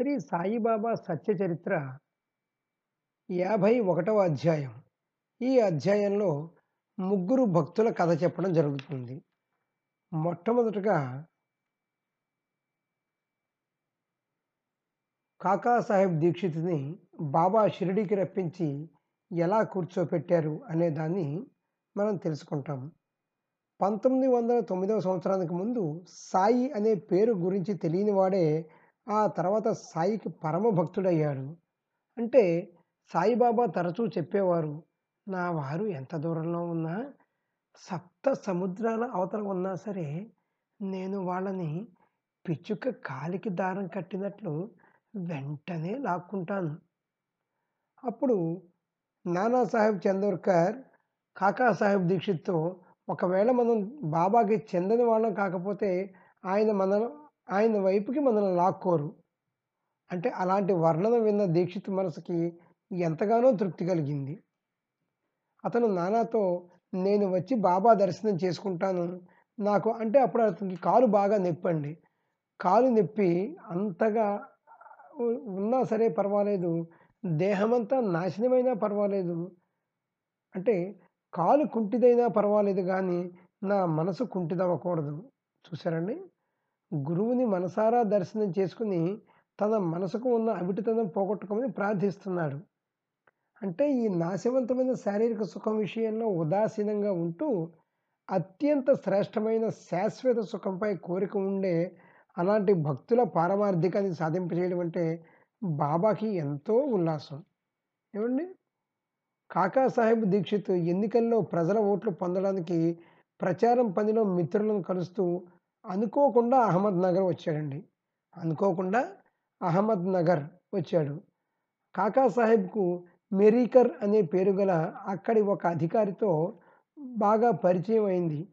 శ్రీ సాయిబాబా సత్య చరిత్ర యాభై ఒకటవ అధ్యాయం. ఈ అధ్యాయంలో ముగ్గురు భక్తుల కథ చెప్పడం జరుగుతుంది. మొట్టమొదటగా కాకాసాహెబ్ దీక్షిత్ని బాబా షిరిడీకి రప్పించి ఎలా కూర్చోపెట్టారు అనే దాన్ని మనం తెలుసుకుంటాం. పంతొమ్మిది వందల తొమ్మిదవ సంవత్సరానికి ముందు సాయి అనే పేరు గురించి తెలియని వాడే ఆ తర్వాత సాయికి పరమ భక్తుడయ్యాడు అంటే సాయిబాబా తరచూ చెప్పేవారు నా వారు ఎంత దూరంలో ఉన్నా సప్త సముద్రాల అవతల ఉన్నా సరే నేను వాళ్ళని పిచ్చుక కాలికి దారం కట్టినట్లు వెంటనే లాక్కుంటాను. అప్పుడు నానాసాహెబ్ చందోర్కర్ కాకాసాహెబ్ దీక్షిత్తో ఒకవేళ మనం బాబాకి చెందని వాళ్ళం కాకపోతే ఆయన మన ఆయన వైపుకి మనల్ని లాక్కోరు. అంటే అలాంటి వర్ణన విన్న దీక్షిత్ మనసుకి ఎంతగానో తృప్తి కలిగింది. అతను నానాతో నేను వచ్చి బాబా దర్శనం చేసుకుంటాను. నాకు అంటే అప్పుడు అతనికి కాలు బాగా నొప్పండి. కాలు నొప్పి అంతగా ఉన్నా సరే పర్వాలేదు. దేహమంతా నాశనమైనా పర్వాలేదు. అంటే కాలు కుంటిదైనా పర్వాలేదు కానీ నా మనసు కుంటిదవ్వకూడదు. చూసారండి గురువుని మనసారా దర్శనం చేసుకుని తన మనసుకు ఉన్న అవిటితనం పోగొట్టుకోమని ప్రార్థిస్తున్నాడు. అంటే ఈ నాశవంతమైన శారీరక సుఖం విషయంలో ఉదాసీనంగా ఉంటూ అత్యంత శ్రేష్టమైన శాశ్వత సుఖంపై కోరిక ఉండే అలాంటి భక్తుల పారమార్థికాన్ని సాధింపజేయడం అంటే బాబాకి ఎంతో ఉల్లాసం. ఏమండి? కాకాసాహెబ్ దీక్షిత్ ఎన్నికల్లో ప్రజల ఓట్లు పొందడానికి ప్రచారం పనిలో మిత్రులను కలుస్తూ అనుకోకుండా అహ్మద్ నగర్ వచ్చాడండి. అనుకోకుండా అహ్మద్ నగర్ వచ్చాడు. కాకాసాహెబ్కు మెరీకర్ అనే పేరు గల అక్కడి ఒక అధికారితో బాగా పరిచయం అయింది.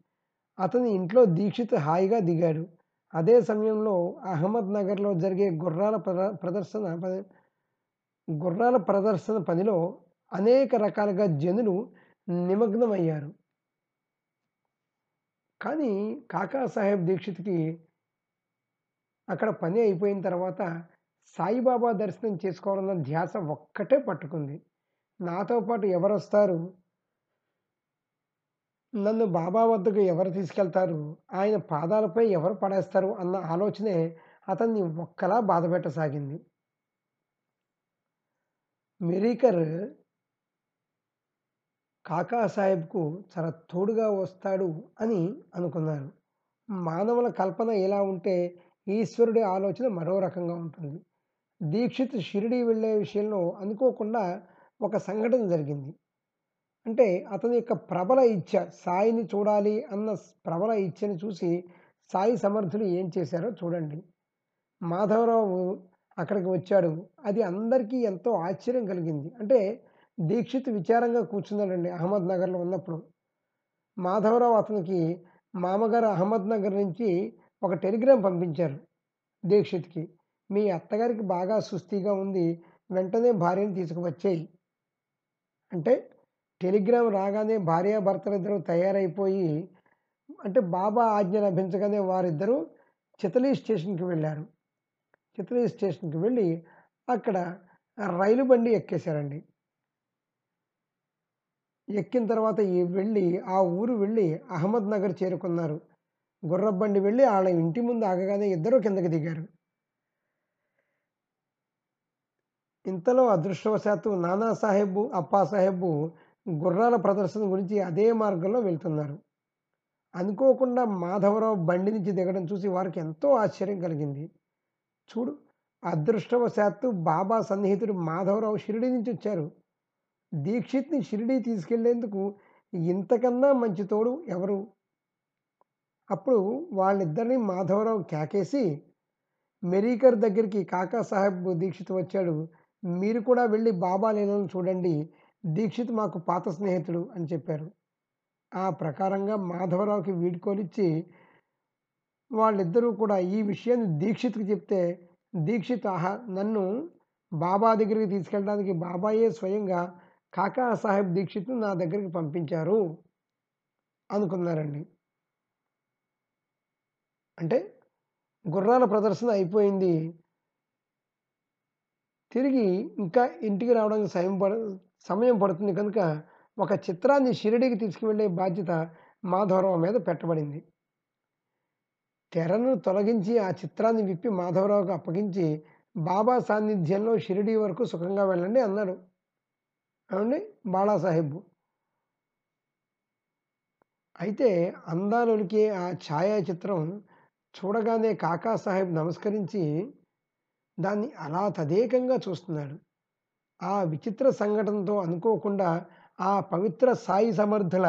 అతని ఇంట్లో దీక్షిత్ హాయిగా దిగాడు. అదే సమయంలో అహ్మద్ నగర్లో జరిగే గుర్రాల ప్రదర్శన గుర్రాల ప్రదర్శన పనిలో అనేక రకాలుగా జనులు నిమగ్నమయ్యారు. కానీ కాకాసాహెబ్ దీక్షిత్కి అక్కడ పని అయిపోయిన తర్వాత సాయిబాబా దర్శనం చేసుకోవాలన్న ధ్యాస ఒక్కటే పట్టుకుంది. నాతో పాటు ఎవరు వస్తారు నన్ను బాబా వద్దకు ఎవరు తీసుకెళ్తారు? ఆయన పాదాలపై ఎవరు పడేస్తారు? అన్న ఆలోచనే అతన్ని ఒక్కలా బాధపెట్టసాగింది మెరీకర్ కాకాసాహెబ్కు చాలా తోడుగా వస్తాడు అని అనుకున్నారు మానవుల కల్పన ఎలా ఉంటే ఈశ్వరుడి ఆలోచన మరో రకంగా ఉంటుంది. దీక్షిత్ షిరిడి వెళ్ళే విషయంలో అనుకోకుండా ఒక సంఘటన జరిగింది. అంటే అతని యొక్క ప్రబల ఇచ్చ సాయిని చూడాలి అన్న ప్రబల ఇచ్చని చూసి సాయి సమర్థులు ఏం చేశారో చూడండి. మాధవరావు అక్కడికి వచ్చాడు. అది అందరికీ ఎంతో ఆశ్చర్యం కలిగింది. అంటే దీక్షిత్ విచారంగా కూర్చున్నాడండి అహ్మద్ నగర్లో ఉన్నప్పుడు. మాధవరావు అతనికి మామగారు అహ్మద్ నగర్ నుంచి ఒక టెలిగ్రామ్ పంపించారు దీక్షిత్కి. మీ అత్తగారికి బాగా సుస్థిగా ఉంది వెంటనే భార్యను తీసుకువచ్చేయి. అంటే టెలిగ్రామ్ రాగానే భార్యాభర్తలిద్దరూ తయారైపోయి అంటే బాబా ఆజ్ఞ లభించగానే వారిద్దరూ చితలీ స్టేషన్కి వెళ్ళారు. చితలీ స్టేషన్కి వెళ్ళి అక్కడ రైలు బండి ఎక్కేశారండి. ఎక్కిన తర్వాత ఈ వెళ్ళి ఆ ఊరు వెళ్ళి అహ్మద్ నగర్ చేరుకున్నారు. గుర్రబండి వెళ్ళి వాళ్ళ ఇంటి ముందు ఆగగానే ఇద్దరు కిందకి దిగారు. ఇంతలో అదృష్టవశాత్తు నానాసాహెబ్ అప్పాసాహెబ్ గుర్రాల ప్రదర్శన గురించి అదే మార్గంలో వెళ్తున్నారు. అనుకోకుండా మాధవరావు బండి నుంచి దిగడం చూసి వారికి ఎంతో ఆశ్చర్యం కలిగింది. చూడు అదృష్టవశాత్తు బాబా సన్నిహితుడు మాధవరావు షిరిడి నుంచి వచ్చారు. దీక్షిత్ని షిరిడీ తీసుకెళ్ళేందుకు ఇంతకన్నా మంచి తోడు ఎవరు? అప్పుడు వాళ్ళిద్దరిని మాధవరావు కేకేసి మెరీకర్ దగ్గరికి కాకాసాహెబ్ దీక్షిత్ వచ్చాడు. మీరు కూడా వెళ్ళి బాబా లీలను చూడండి. దీక్షిత్ మాకు పాత స్నేహితుడు అని చెప్పారు. ఆ ప్రకారంగా మాధవరావుకి వీడ్కోలిచ్చి వాళ్ళిద్దరూ కూడా ఈ విషయాన్ని దీక్షిత్కి చెప్తే దీక్షిత్ ఆహా నన్ను బాబా దగ్గరికి తీసుకెళ్ళడానికి బాబాయే స్వయంగా కాకా సాహెబ్ దీక్షిత్ను నా దగ్గరికి పంపించారు అనుకున్నారండి. అంటే గుర్రాల ప్రదర్శన అయిపోయింది. తిరిగి ఇంకా ఇంటికి రావడానికి సమయం పడ సమయం పడుతుంది కనుక ఒక చిత్రాన్ని షిరిడీకి తీసుకువెళ్ళే బాధ్యత మాధవరావు మీద పెట్టబడింది. తెరను తొలగించి ఆ చిత్రాన్ని విప్పి మాధవరావుకు అప్పగించి బాబా సాన్నిధ్యంలో షిరిడి వరకు సుఖంగా వెళ్ళండి అన్నాడు. ఏమండి? బాళాసాహెబ్ అయితే అందాలొలికే ఆ ఛాయాచిత్రం చూడగానే కాకా సాహెబ్ నమస్కరించి దాన్ని అలా తదేకంగా చూస్తున్నాడు. ఆ విచిత్ర సంఘటనతో అనుకోకుండా ఆ పవిత్ర సాయి సమర్థుల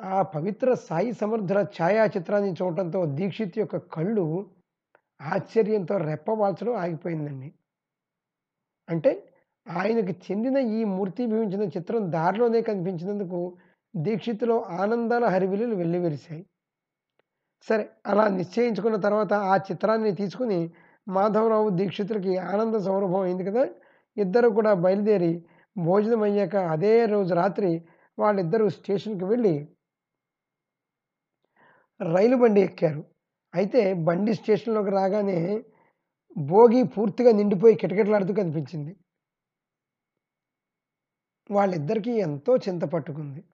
ఆ పవిత్ర సాయి సమర్థుల ఛాయాచిత్రాన్ని చూడటంతో దీక్షిత్ యొక్క కళ్ళు ఆశ్చర్యంతో రెప్పవాల్చడం ఆగిపోయిందండి. అంటే ఆయనకు చెందిన ఈ మూర్తి భవించిన చిత్రం దారిలోనే కనిపించినందుకు దీక్షితులో ఆనందాల హరివిలులు వెళ్ళివెరిశాయి సరే అలా నిశ్చయించుకున్న తర్వాత ఆ చిత్రాన్ని తీసుకుని మాధవరావు దీక్షితులకి ఆనంద సౌరభం అయింది కదా? ఇద్దరు కూడా బయలుదేరి భోజనం అయ్యాక అదే రోజు రాత్రి వాళ్ళిద్దరూ స్టేషన్కి వెళ్ళి రైలు బండి ఎక్కారు. అయితే బండి స్టేషన్లోకి రాగానే భోగి పూర్తిగా నిండిపోయి కిటకిటలాడుతూ కనిపించింది. వాళ్ళిద్దరికీ ఎంతో చింత పట్టుకుంది.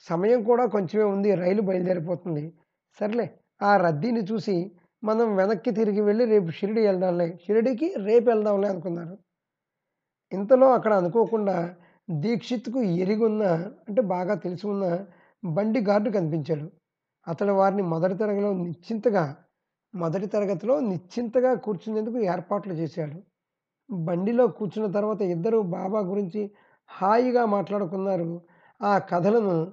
సమయం కూడా కొంచెమే ఉంది రైలు బయలుదేరిపోతుంది. సర్లే ఆ రద్దీని చూసి మనం వెనక్కి తిరిగి వెళ్ళి రేపు షిరిడి వెళ్దాంలే. షిరిడికి రేపు వెళ్దాంలే అనుకున్నారు. ఇంతలో అక్కడ అనుకోకుండా దీక్షిత్కు ఎరిగున్న అంటే బాగా తెలిసి ఉన్న బండి గార్డు కనిపించాడు. అతడు వారిని మొదటి తరగతిలో నిశ్చింతగా మొదటి తరగతిలో నిశ్చింతగా కూర్చునేందుకు ఏర్పాట్లు చేశాడు. బండిలో కూర్చున్న తర్వాత ఇద్దరు బాబా గురించి హాయిగా మాట్లాడుకున్నారు. ఆ కథలను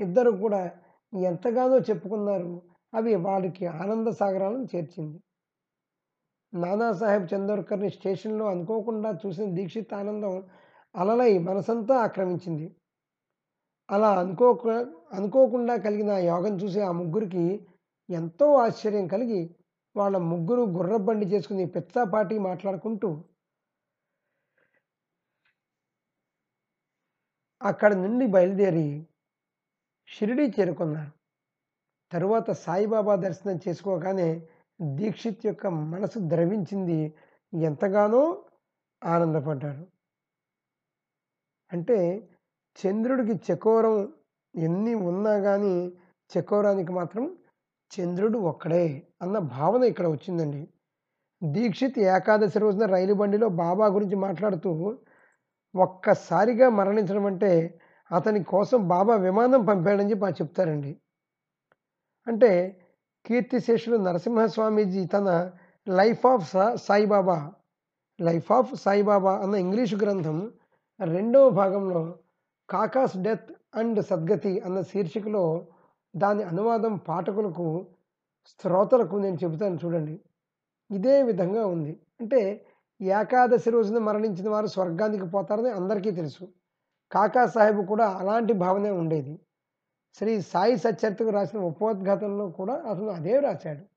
ఇద్దరు కూడా ఎంతగానో చెప్పుకున్నారు. అవి వాడికి ఆనంద సాగరాలను చేర్చింది. నానాసాహెబ్ చందోర్కర్ని స్టేషన్లో అనుకోకుండా చూసిన దీక్షిత్ ఆనందం అలలై మనసంతా ఆక్రమించింది. అలా అనుకోక అనుకోకుండా కలిగిన యోగం చూసి ఆ ముగ్గురికి ఎంతో ఆశ్చర్యం కలిగి వాళ్ళ ముగ్గురు గుర్రబండి చేసుకుని పిచ్చాపాటి మాట్లాడుకుంటూ అక్కడి నుండి బయలుదేరి షిరిడీ చేరుకున్నారు. తరువాత సాయిబాబా దర్శనం చేసుకోగానే దీక్షిత్ యొక్క మనసు ద్రవించింది. ఎంతగానో ఆనందపడ్డాడు. అంటే చంద్రుడికి చకోరం ఎన్ని ఉన్నా కానీ చకోరానికి మాత్రం చంద్రుడు ఒక్కడే అన్న భావన ఇక్కడ వచ్చిందండి. దీక్షిత్ ఏకాదశి రోజున రైలు బండిలో బాబా గురించి మాట్లాడుతూ ఒక్కసారిగా మరణించడం అంటే అతని కోసం బాబా విమానం పంపాడని చెప్పి చెప్తారండి. అంటే కీర్తిశేషులు నరసింహస్వామీజీ తన లైఫ్ ఆఫ్ సా సాయిబాబా లైఫ్ ఆఫ్ సాయిబాబా అన్న ఇంగ్లీషు గ్రంథం రెండవ భాగంలో కాకాస్ డెత్ అండ్ సద్గతి అన్న శీర్షికలో దాని అనువాదం పాఠకులకు శ్రోతలకు నేను చెబుతాను చూడండి. ఇదే విధంగా ఉంది. అంటే ఏకాదశి రోజున మరణించిన వారు స్వర్గానికి పోతారని అందరికీ తెలుసు. కాకా సాహెబ్ కూడా అలాంటి భావనే ఉండేది. శ్రీ సాయి సత్యర్థకు రాసిన ఉపోద్ఘాతంలో కూడా అతను అదే రాశాడు.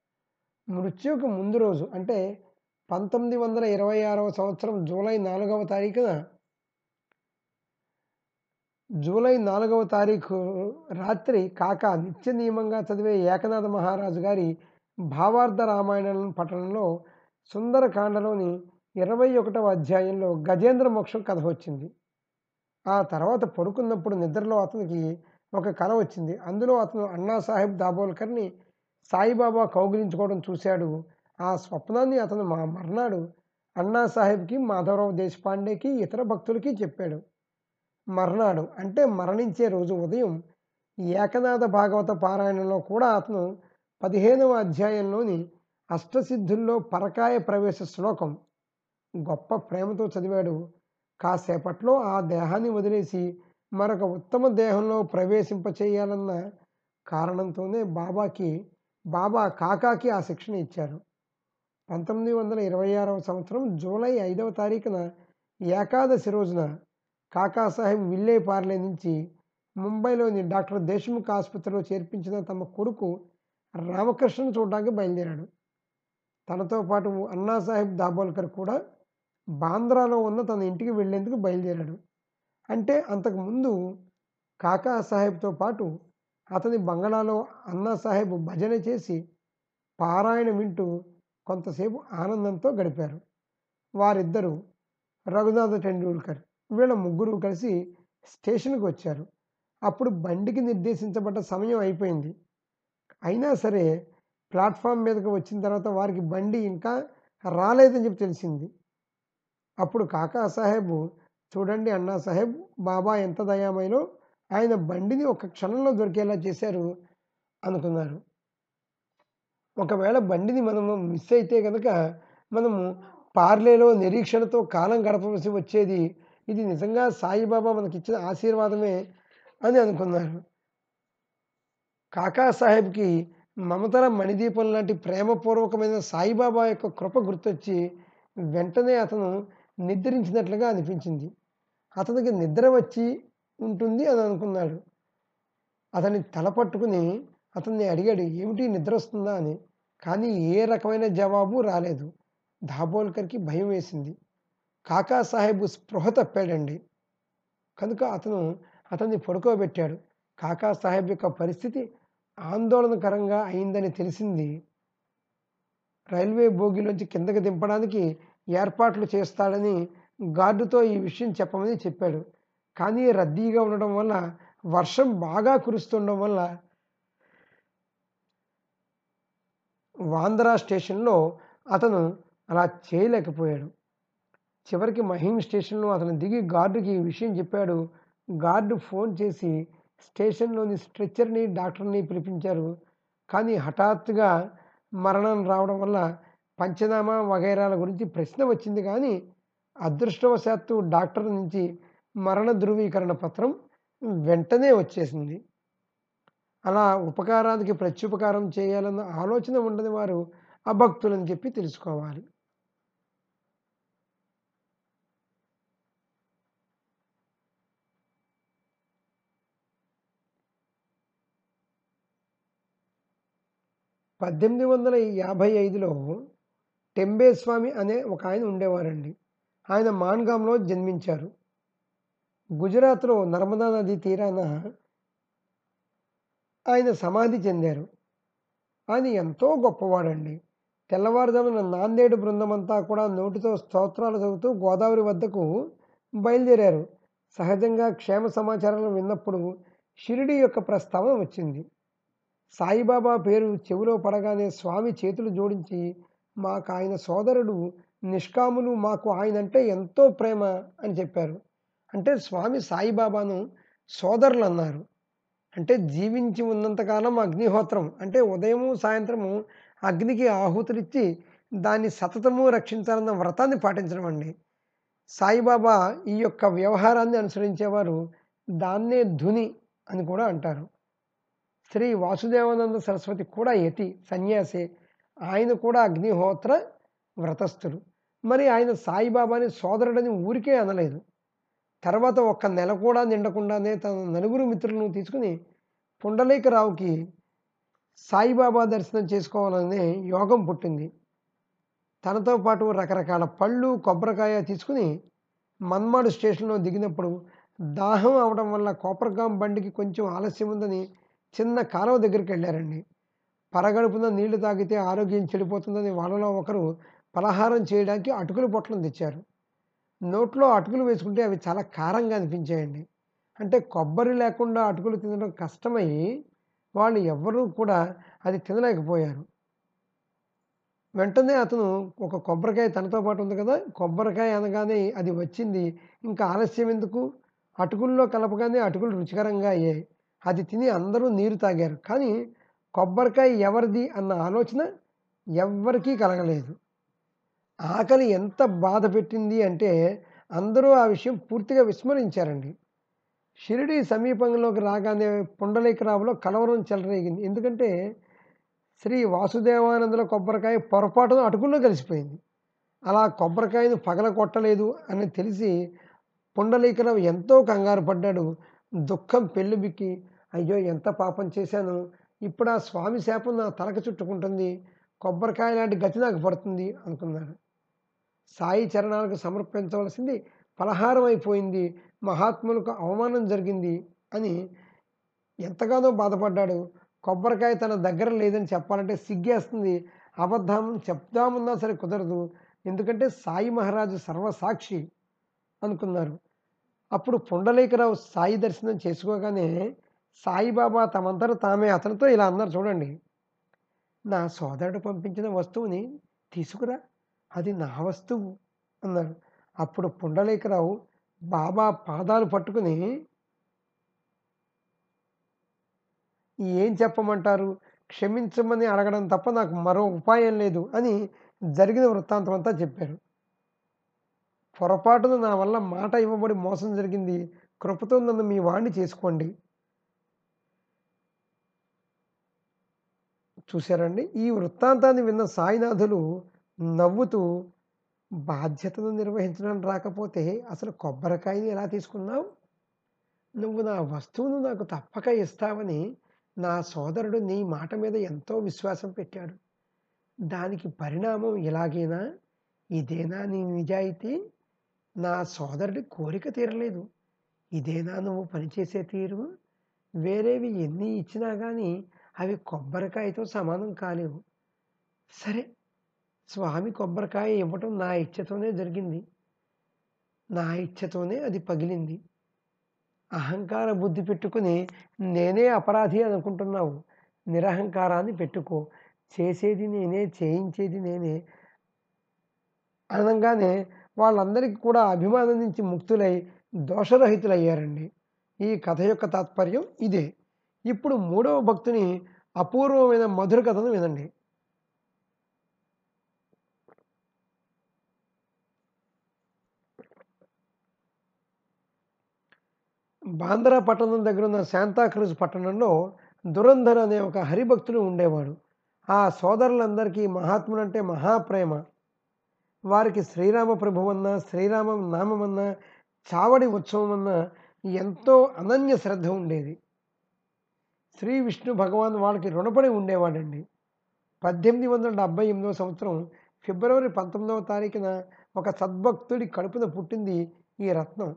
మృత్యుకు ముందు రోజు అంటే పంతొమ్మిది వందల ఇరవై ఆరవ సంవత్సరం జూలై నాలుగవ తారీఖున జూలై నాలుగవ తారీఖు రాత్రి కాకా నిత్య నియమంగా చదివే ఏకనాథ మహారాజు గారి భావార్థ రామాయణం పఠనంలో సుందరకాండలోని ఇరవై ఒకటవ అధ్యాయంలో గజేంద్ర మోక్షం కథ వచ్చింది. ఆ తర్వాత పడుకున్నప్పుడు నిద్రలో అతనికి ఒక కళ వచ్చింది. అందులో అతను అన్నా సాహెబ్ దాబోల్కర్ని సాయిబాబా కౌగిలించుకోవడం చూశాడు. ఆ స్వప్నాన్ని అతను మా మర్నాడు అన్నా సాహెబ్కి మాధవరావు దేశపాండేకి ఇతర భక్తులకి చెప్పాడు. మర్నాడు. అంటే మరణించే రోజు ఉదయం ఏకనాథ భాగవత పారాయణంలో కూడా అతను పదిహేనవ అధ్యాయంలోని అష్టసిద్ధుల్లో పరకాయ ప్రవేశ శ్లోకం గొప్ప ప్రేమతో చదివాడు. కాసేపట్లో ఆ దేహాన్ని వదిలేసి మరొక ఉత్తమ దేహంలో ప్రవేశింపచేయాలన్న కారణంతోనే బాబాకి బాబా కాకాకి ఆ శిక్షణ ఇచ్చారు. పంతొమ్మిది వందల ఇరవై ఆరవ సంవత్సరం జూలై ఐదవ తారీఖున ఏకాదశి రోజున కాకాసాహెబ్ విల్లేపార్లే నుంచి ముంబైలోని డాక్టర్ దేశ్ముఖ్ ఆసుపత్రిలో చేర్పించిన తమ కొడుకు రామకృష్ణను చూడడానికి బయలుదేరాడు. తనతో పాటు అన్నాసాహెబ్ దాబోల్కర్ కూడా బాంద్రాలో ఉన్న తన ఇంటికి వెళ్ళేందుకు బయలుదేరాడు. అంటే అంతకుముందు కాకా సాహెబ్తో పాటు అతని బంగళాలో అన్నా సాహెబ్ భజన చేసి పారాయణ వింటూ కొంతసేపు ఆనందంతో గడిపారు. వారిద్దరూ రఘునాథ టెండూల్కర్ వీళ్ళ ముగ్గురు కలిసి స్టేషన్కి వచ్చారు. అప్పుడు బండికి నిర్దేశించబడ్డ సమయం అయిపోయింది. అయినా సరే ప్లాట్ఫామ్ మీదకి వచ్చిన తర్వాత వారికి బండి ఇంకా రాలేదని చెప్పి తెలిసింది. అప్పుడు కాకా సాహెబ్ చూడండి అన్నా సాహెబ్ బాబా ఎంత దయామయలో ఆయన బండిని ఒక క్షణంలో దొరికేలా చేశారు అనుకున్నారు. ఒకవేళ బండిని మనము మిస్ అయితే కనుక మనము పార్లేలో నిరీక్షణతో కాలం గడపవలసి వచ్చేది ఇది నిజంగా సాయిబాబా మనకిచ్చిన ఆశీర్వాదమే అని అనుకున్నారు. కాకా సాహెబ్కి మణిదీపం లాంటి ప్రేమపూర్వకమైన సాయిబాబా యొక్క కృప గుర్తొచ్చి వెంటనే అతను నిద్రించినట్లుగా అనిపించింది. అతనికి నిద్ర వచ్చి ఉంటుంది అని అనుకున్నాడు. అతని తల పట్టుకుని అతన్ని అడిగాడు ఏమిటి నిద్ర వస్తుందా? అని. కానీ ఏ రకమైన జవాబు రాలేదు. దాబోల్కర్కి భయం వేసింది. కాకాసాహెబ్ స్పృహ తప్పాడండి. కనుక అతను అతన్ని పడుకోబెట్టాడు. కాకా సాహెబ్ యొక్క పరిస్థితి ఆందోళనకరంగా అయిందని తెలిసింది. రైల్వే బోగిలోంచి కిందకి దింపడానికి ఏర్పాట్లు చేస్తాడని గార్డుతో ఈ విషయం చెప్పమని చెప్పాడు. కానీ రద్దీగా ఉండడం వల్ల వర్షం బాగా కురుస్తుండడం వల్ల వాంద్రా స్టేషన్లో అతను అలా చేయలేకపోయాడు. చివరికి మహీం స్టేషన్లో అతను దిగి గార్డుకి ఈ విషయం చెప్పాడు. గార్డు ఫోన్ చేసి స్టేషన్లోని స్ట్రెచ్చర్ని డాక్టర్ని పిలిపించారు. కానీ హఠాత్తుగా మరణం రావడం వల్ల పంచనామా వగైరాల గురించి ప్రశ్న వచ్చింది కానీ అదృష్టవశాత్తు డాక్టర్ నుంచి మరణ ధృవీకరణ పత్రం వెంటనే వచ్చేసింది. అలా ఉపకారానికి ప్రత్యుపకారం చేయాలన్న ఆలోచన ఉండని వారు అభక్తులని చెప్పి తెలుసుకోవాలి. పద్దెనిమిది వందల యాభై ఐదులో టెంబేస్వామి అనే ఒక ఆయన ఉండేవారండి. ఆయన మాన్గాంలో జన్మించారు. గుజరాత్లో నర్మదా నది తీరాన ఆయన సమాధి చెందారు. ఆయన ఎంతో గొప్పవాడండి. తెల్లవారుజామున నాందేడు బృందమంతా కూడా నోటితో స్తోత్రాలు చదువుతూ గోదావరి వద్దకు బయలుదేరారు. సహజంగా క్షేమ సమాచారాలు విన్నప్పుడు షిరిడి యొక్క ప్రస్తావన వచ్చింది. సాయిబాబా పేరు చెవిలో పడగానే స్వామి చేతులు జోడించి మాకు ఆయన సోదరుడు నిష్కాములు మాకు ఆయన అంటే ఎంతో ప్రేమ అని చెప్పారు. అంటే స్వామి సాయిబాబాను సోదరులు అన్నారు అంటే జీవించి ఉన్నంతకాలం అగ్నిహోత్రం అంటే ఉదయము సాయంత్రము అగ్నికి ఆహుతులిచ్చి దాన్ని సతతము రక్షించాలన్న వ్రతాన్ని పాటించడం అండి. సాయిబాబా ఈ యొక్క వ్యవహారాన్ని అనుసరించేవారు దాన్నే ధుని అని కూడా అంటారు. శ్రీ వాసుదేవానంద సరస్వతి కూడా యతి సన్యాసి. ఆయన కూడా అగ్నిహోత్ర వ్రతస్థుడు మరి ఆయన సాయిబాబాని సోదరుడని ఊరికే అనలేదు. తర్వాత ఒక్క నెల కూడా నిండకుండానే తన నలుగురు మిత్రులను తీసుకుని పుండలీకరావుకి సాయిబాబా దర్శనం చేసుకోవాలనే యోగం పుట్టింది. తనతో పాటు రకరకాల పళ్ళు కొబ్బరికాయ తీసుకుని మన్మాడు స్టేషన్లో దిగినప్పుడు దాహం అవడం వల్ల కోపరగాం బండికి కొంచెం ఆలస్యం ఉందని చిన్న కాలువ దగ్గరికి వెళ్ళారండి. పరగడుపున నీళ్ళు తాగితే ఆరోగ్యం చెడిపోతుందని వాళ్ళలో ఒకరు పలహారం చేయడానికి అటుకులు పొట్లను తెచ్చారు. నోట్లో అటుకులు వేసుకుంటే అవి చాలా కారంగా అనిపించాయండి. అంటే కొబ్బరి లేకుండా అటుకులు తినడం కష్టమై వాళ్ళు ఎవ్వరూ కూడా అది తినలేకపోయారు. వెంటనే అతను ఒక కొబ్బరికాయ తనతో పాటు ఉంది కదా కొబ్బరికాయ అనగానే అది వచ్చింది. ఇంకా ఆలస్యం ఎందుకు? అటుకుల్లో కలపగానే అటుకులు రుచికరంగా అయ్యాయి. అది తిని అందరూ నీరు తాగారు. కానీ కొబ్బరికాయ ఎవరిది అన్న ఆలోచన ఎవ్వరికీ కలగలేదు. ఆకలి ఎంత బాధ పెట్టింది అంటే అందరూ ఆ విషయం పూర్తిగా విస్మరించారండి. షిరిడి సమీపంలోకి రాగానే పుండలీకరావులో కలవరం చెలరేగింది. ఎందుకంటే శ్రీ వాసుదేవానందుల కొబ్బరికాయ పొరపాటున అటుకుల్లో కలిసిపోయింది. అలా కొబ్బరికాయను పగల కొట్టలేదు అని తెలిసి పుండలీకరావు ఎంతో కంగారు పడ్డాడు. దుఃఖం పెళ్ళిబిక్కి అయ్యో ఎంత పాపం చేశాను? ఇప్పుడు ఆ స్వామి శాపం నా తలక చుట్టుకుంటుంది. కొబ్బరికాయ లాంటి గతి నాకు పడుతుంది అనుకున్నాడు. సాయి చరణాలకు సమర్పించవలసింది పలహారం అయిపోయింది మహాత్ములకు అవమానం జరిగింది అని ఎంతగానో బాధపడ్డాడు. కొబ్బరికాయ తన దగ్గర లేదని చెప్పాలంటే సిగ్గేస్తుంది. అబద్ధం చెప్దామన్నా సరే కుదరదు. ఎందుకంటే సాయి మహారాజు సర్వసాక్షి అనుకున్నారు. అప్పుడు పుండలీకరావు సాయి దర్శనం చేసుకోగానే సాయిబాబా తమంతట తామే అతనితో ఇలా అన్నారు. చూడండి నా సోదరుడు పంపించిన వస్తువుని తీసుకురా అది నా వస్తువు అన్నారు అప్పుడు పుండలీకరావు బాబా పాదాలు పట్టుకుని ఏం చెప్పమంటారు? క్షమించమని అడగడం తప్ప నాకు మరో ఉపాయం లేదు అని జరిగిన వృత్తాంతం అంతా చెప్పారు. పొరపాటున నా వల్ల మాట ఇవ్వబడి మోసం జరిగింది. కృపతో నన్ను మీ వాణ్ణి చేసుకోండి. చూశారండి. ఈ వృత్తాంతాన్ని విన్న సాయినాథులు నవ్వుతూ బాధ్యతను నిర్వహించడం రాకపోతే అసలు కొబ్బరికాయని ఎలా తీసుకున్నావు? నువ్వు నా వస్తువును నాకు తప్పక ఇస్తావని నా సోదరుడు నీ మాట మీద ఎంతో విశ్వాసం పెట్టాడు. దానికి పరిణామం ఇలాగేనా? ఇదేనా నీ నిజాయితీ? నా సోదరుడి కోరిక తీరలేదు. ఇదేనా నువ్వు పనిచేసే తీరు? వేరేవి ఎన్ని ఇచ్చినా కానీ అవి కొబ్బరికాయతో సమానం కాలేవు. సరే స్వామి కొబ్బరికాయ ఇవ్వటం నా ఇచ్చతోనే జరిగింది. నా ఇచ్చతోనే అది పగిలింది. అహంకార బుద్ధి పెట్టుకుని నేనే అపరాధి అనుకుంటున్నావు. నిరహంకారాన్ని పెట్టుకో. చేసేది నేనే చేయించేది నేనే అనగానే వాళ్ళందరికీ కూడా అభిమానం నుంచి ముక్తులై దోషరహితులయ్యారండి. ఈ కథ యొక్క తాత్పర్యం ఇదే. ఇప్పుడు మూడవ భక్తుని అపూర్వమైన మధుర కథను వినండి. బాంద్రా పట్టణం దగ్గర ఉన్న శాంతాక్రూజ్ పట్టణంలో దురంధర్ అనే ఒక హరిభక్తుడు ఉండేవాడు. ఆ సోదరులందరికీ మహాత్ములంటే మహాప్రేమ. వారికి శ్రీరామ ప్రభువన్న శ్రీరామ నామమన్నా చావడి ఉత్సవం అన్న ఎంతో అనన్య శ్రద్ధ ఉండేది. శ్రీ విష్ణు భగవాన్ వాళ్ళకి రుణపడి ఉండేవాడండి. పద్దెనిమిది వందల డెబ్బై ఎనిమిదవ సంవత్సరం ఫిబ్రవరి పంతొమ్మిదవ తారీఖున ఒక సద్భక్తుడి కడుపున పుట్టింది ఈ రత్నం.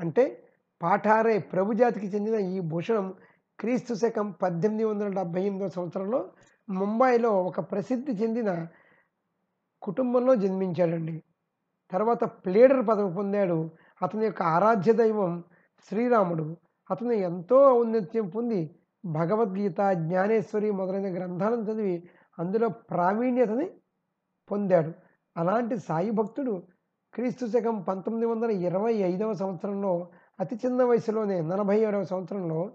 అంటే పాఠారే ప్రభుజాతికి చెందిన ఈ భూషణం క్రీస్తు శకం పద్దెనిమిది వందల డెబ్బై ఎనిమిదవ సంవత్సరంలో ముంబైలో ఒక ప్రసిద్ధి చెందిన కుటుంబంలో జన్మించాడండి. తర్వాత ప్లేడర్ పదవి పొందాడు. అతని యొక్క ఆరాధ్య దైవం శ్రీరాముడు. అతను ఎంతో ఔన్నత్యం పొంది భగవద్గీత జ్ఞానేశ్వరి మొదలైన గ్రంథాలను చదివి అందులో ప్రావీణ్యతని పొందాడు. అలాంటి సాయి భక్తుడు క్రీస్తు శకం పంతొమ్మిది వందల ఇరవై ఐదవ సంవత్సరంలో అతి చిన్న వయసులోనే నలభై ఏడవ సంవత్సరంలో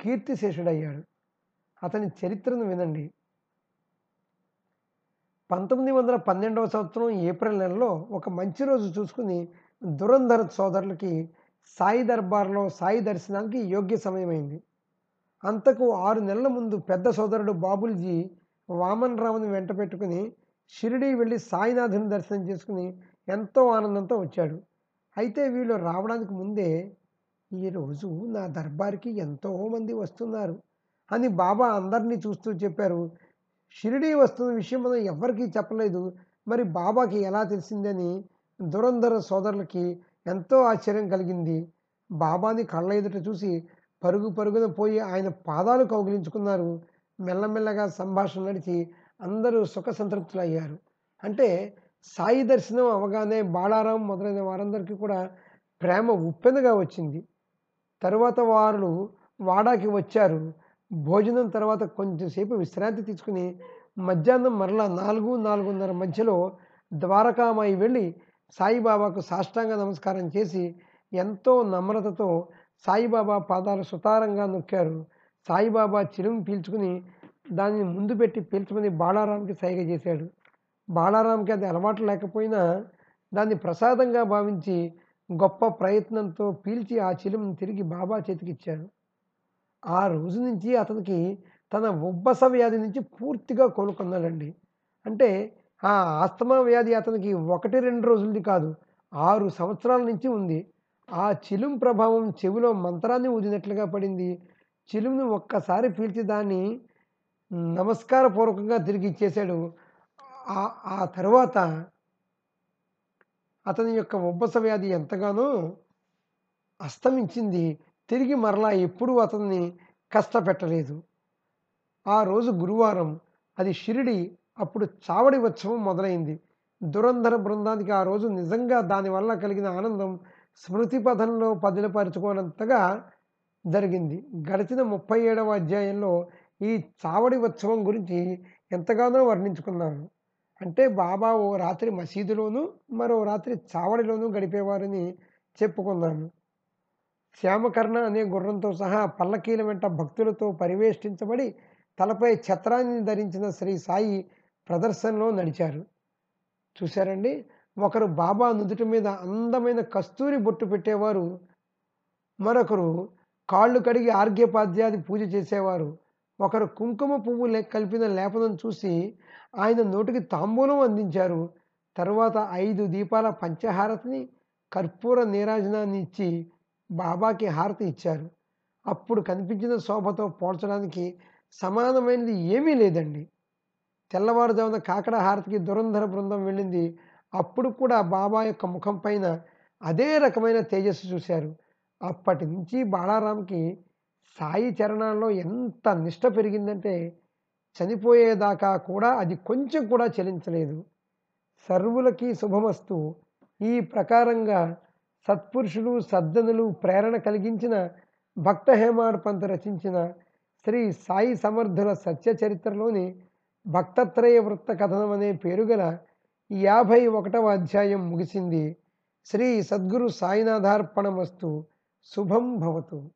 కీర్తిశేషుడయ్యాడు. అతని చరిత్రను వినండి. పంతొమ్మిది వందల పన్నెండవ సంవత్సరం ఏప్రిల్ నెలలో ఒక మంచి రోజు చూసుకుని దురంధర సోదరులకి సాయి దర్బార్లో సాయి దర్శనానికి యోగ్య సమయమైంది. అంతకు ఆరు నెలల ముందు పెద్ద సోదరుడు బాబుల్జీ వామన్ రావుని వెంట పెట్టుకుని షిరిడి వెళ్ళి సాయినాథుని దర్శనం చేసుకుని ఎంతో ఆనందంతో వచ్చాడు. అయితే వీళ్ళు రావడానికి ముందే ఈరోజు నా దర్బార్కి ఎంతోమంది వస్తున్నారు అని బాబా అందరినీ చూస్తూ చెప్పారు. షిరిడి వస్తున్న విషయం మనం ఎవరికీ చెప్పలేదు. మరి బాబాకి ఎలా తెలిసిందని దురంధర సోదరులకి ఎంతో ఆశ్చర్యం కలిగింది. బాబాని కళ్ళ ఎదుట చూసి పరుగు పరుగున పోయి ఆయన పాదాలు కౌగిలించుకున్నారు. మెల్లమెల్లగా సంభాషణ నడిచి అందరూ సుఖ సంతృప్తులయ్యారు అంటే సాయి దర్శనం అవగానే బాళారాం మొదలైన వారందరికీ కూడా ప్రేమ ఉప్పెనగా వచ్చింది. తరువాత వారు వాడాకి వచ్చారు. భోజనం తర్వాత కొంచెంసేపు విశ్రాంతి తీసుకుని మధ్యాహ్నం మరలా నాలుగు నాలుగున్నర మధ్యలో ద్వారకామాయి వెళ్ళి సాయిబాబాకు సాష్టాంగ నమస్కారం చేసి ఎంతో నమ్రతతో సాయిబాబా పాదాలు సుతారంగా నొక్కారు. సాయిబాబా చిరుము పీల్చుకుని దాన్ని ముందు పెట్టి పీల్చమని బాలారాంకి సైగ చేశాడు. బాలారాంకి అది అలవాటు లేకపోయినా దాన్ని ప్రసాదంగా భావించి గొప్ప ప్రయత్నంతో పీల్చి ఆ చిలుమును తిరిగి బాబా చేతికిచ్చాడు. ఆ రోజు నుంచి అతనికి తన ఉబ్బస వ్యాధి నుంచి పూర్తిగా కోలుకున్నాడండి. అంటే ఆ ఆస్తమా వ్యాధి అతనికి ఒకటి రెండు రోజులది కాదు ఆరు సంవత్సరాల నుంచి ఉంది. ఆ చిలుం ప్రభావం చెవిలో మంత్రాన్ని ఊదినట్లుగా పడింది. చిలుమును ఒక్కసారి పీల్చి దాన్ని నమస్కారపూర్వకంగా తిరిగి ఇచ్చేశాడు. ఆ- తర్వాత అతని యొక్క ఉబ్బస వ్యాధి ఎంతగానో అస్తమించింది. తిరిగి మరలా ఎప్పుడూ అతన్ని కష్టపెట్టలేదు. ఆ రోజు గురువారం అది షిరిడి అప్పుడు చావడి ఉత్సవం మొదలైంది. దురంధర బృందానికి ఆ రోజు నిజంగా దానివల్ల కలిగిన ఆనందం స్మృతి పథంలో పదిలపరుచుకోనంతగా జరిగింది. గడిచిన ముప్పై ఏడవ అధ్యాయంలో ఈ చావడి ఉత్సవం గురించి ఎంతగానో వర్ణించుకున్నాను. అంటే బాబా ఓ రాత్రి మసీదులోనూ మరో రాత్రి చావడిలోనూ గడిపేవారని చెప్పుకున్నాను. శ్యామకర్ణ అనే గుర్రంతో సహా పల్లకీల వెంట భక్తులతో పరివేష్టించబడి తలపై ఛత్రాన్ని ధరించిన శ్రీ సాయి ప్రదర్శనలో నడిచారు. చూశారండి? ఒకరు బాబా నుదుటి మీద అందమైన కస్తూరి బొట్టు పెట్టేవారు. మరొకరు కాళ్ళు కడిగి ఆర్ఘ్యపాద్యాది పూజ చేసేవారు. ఒకరు కుంకుమ పువ్వు లే కలిపిన లేపనం చూసి ఆయన నోటికి తాంబూలం అందించారు. తరువాత ఐదు దీపాల పంచహారతిని కర్పూర నీరాజనాన్ని ఇచ్చి బాబాకి హారతి ఇచ్చారు. అప్పుడు కనిపించిన శోభతో పోల్చడానికి సమానమైనది ఏమీ లేదండి. తెల్లవారుజామున కాకడ హారతికి దురంధర బృందం వెళ్ళింది. అప్పుడు కూడా బాబా యొక్క ముఖం పైన అదే రకమైన తేజస్సు చూశారు. అప్పటి నుంచి బాలారాంకి సాయి చరణాల్లో ఎంత నిష్ట పెరిగిందంటే చనిపోయేదాకా కూడా అది కొంచెం కూడా చలించలేదు. సర్వులకి శుభమస్తు. ఈ ప్రకారంగా సత్పురుషులు సద్దనులు ప్రేరణ కలిగించిన భక్త హేమాడ్ పంత్ రచించిన శ్రీ సాయి సమర్థుల సత్య చరిత్రలోని భక్తత్రయ వృత్త కథనం అనే పేరుగల యాభై ఒకటవ అధ్యాయం ముగిసింది. శ్రీ సద్గురు సాయినాథార్పణమస్తు. శుభం భవతు.